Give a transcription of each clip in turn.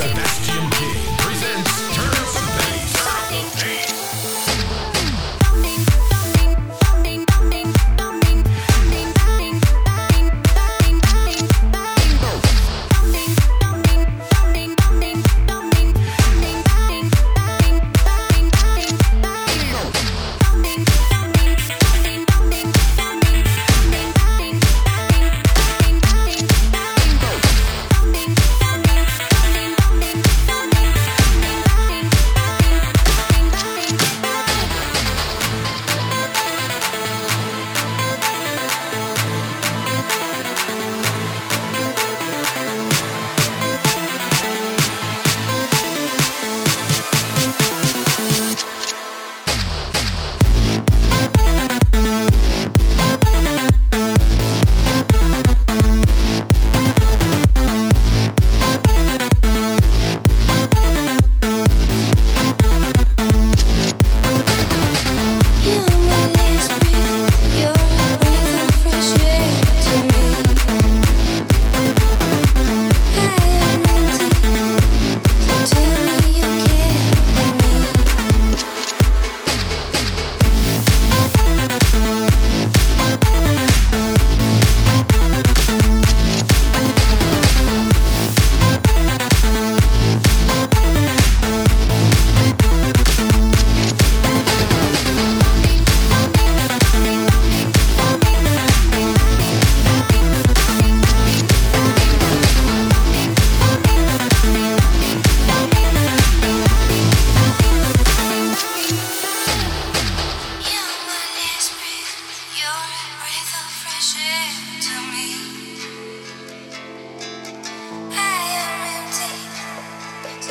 Sebastian.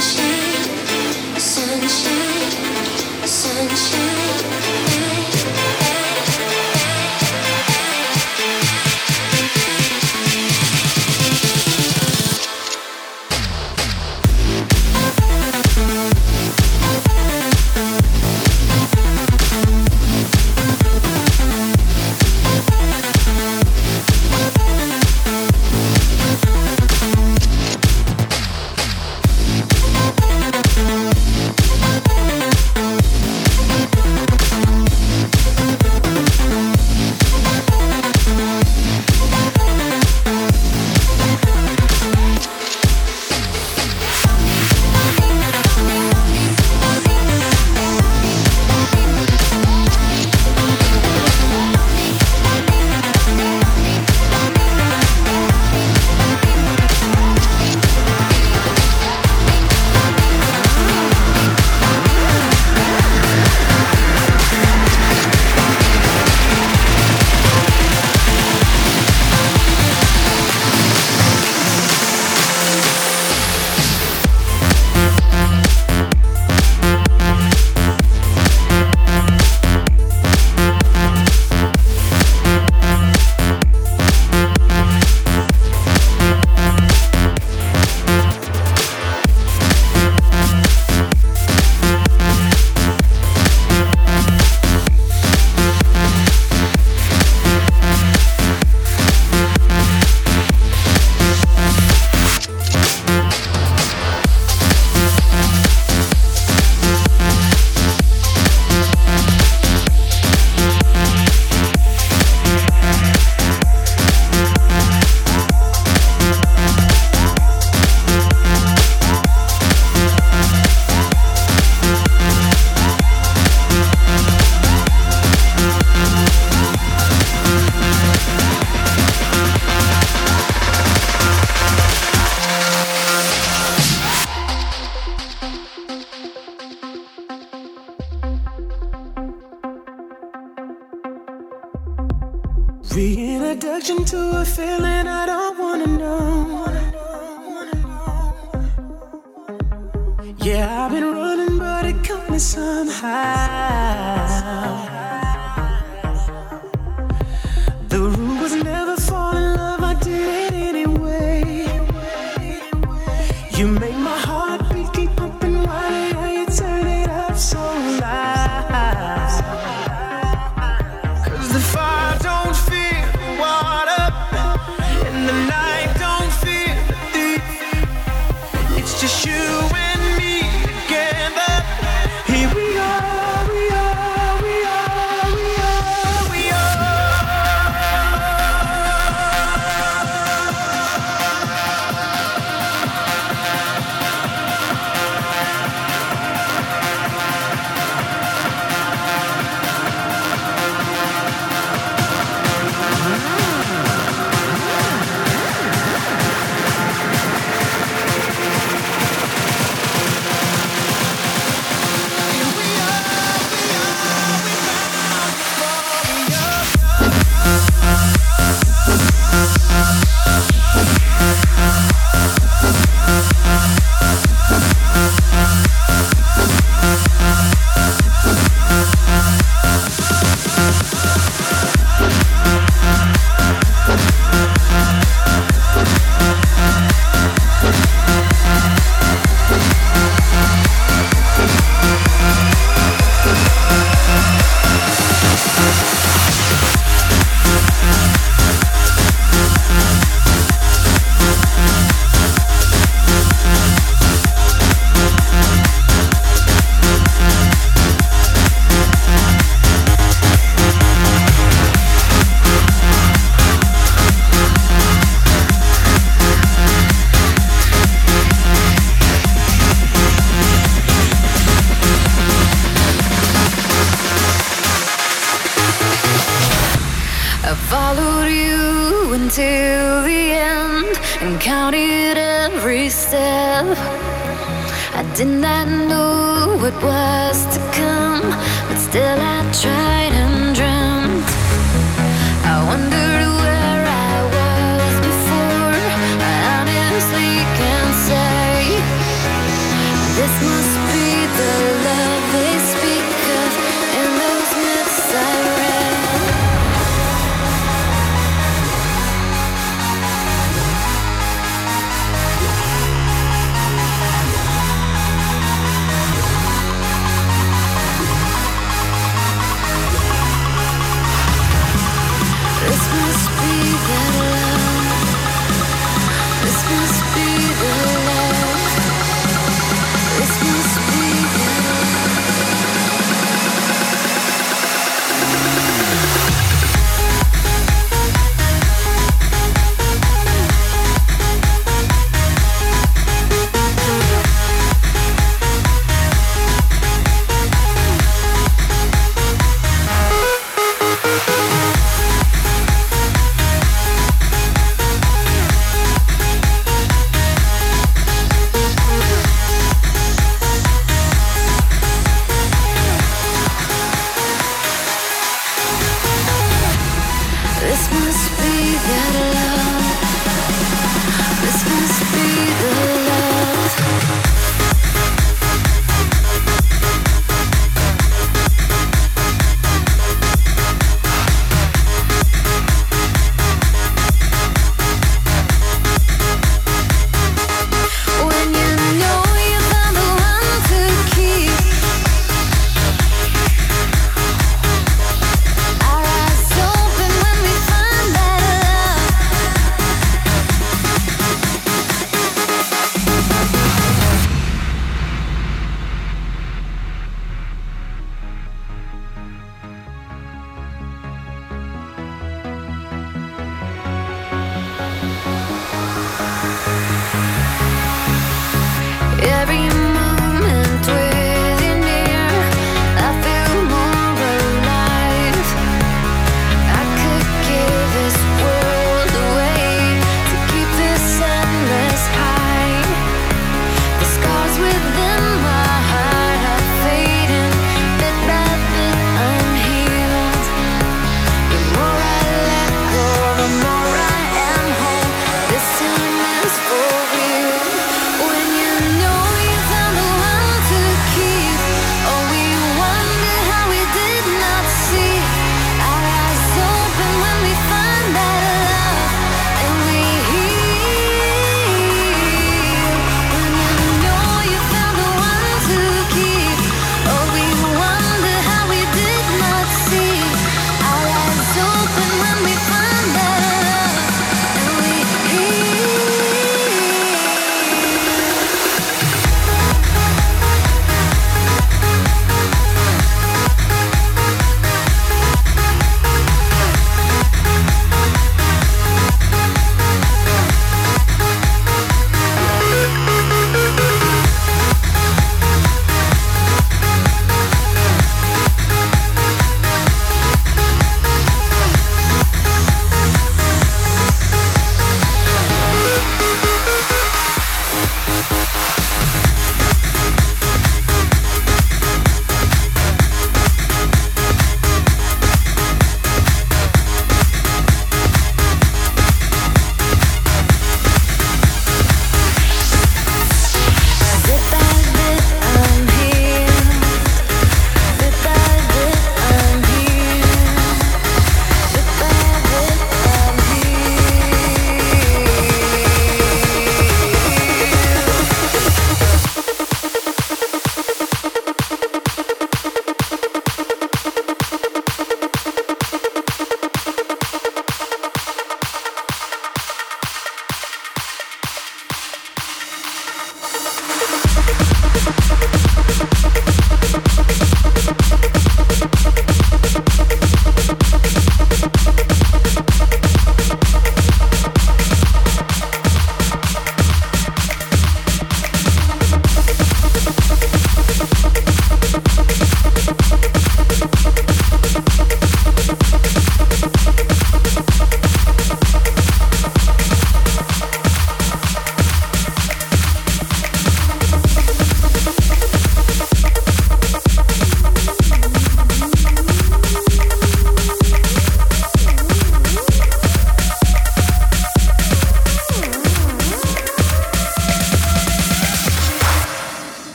sunshine, sunshine, sunshine.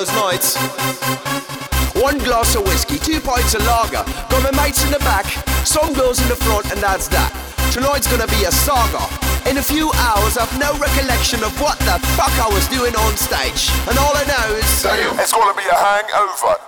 Those nights. One glass of whiskey, two pints of lager. Got my mates in the back, some girls in the front, and that's that. Tonight's gonna be a saga. In a few hours, I've no recollection of what the fuck I was doing on stage. And all I know is. Damn, it's gonna be a hangover.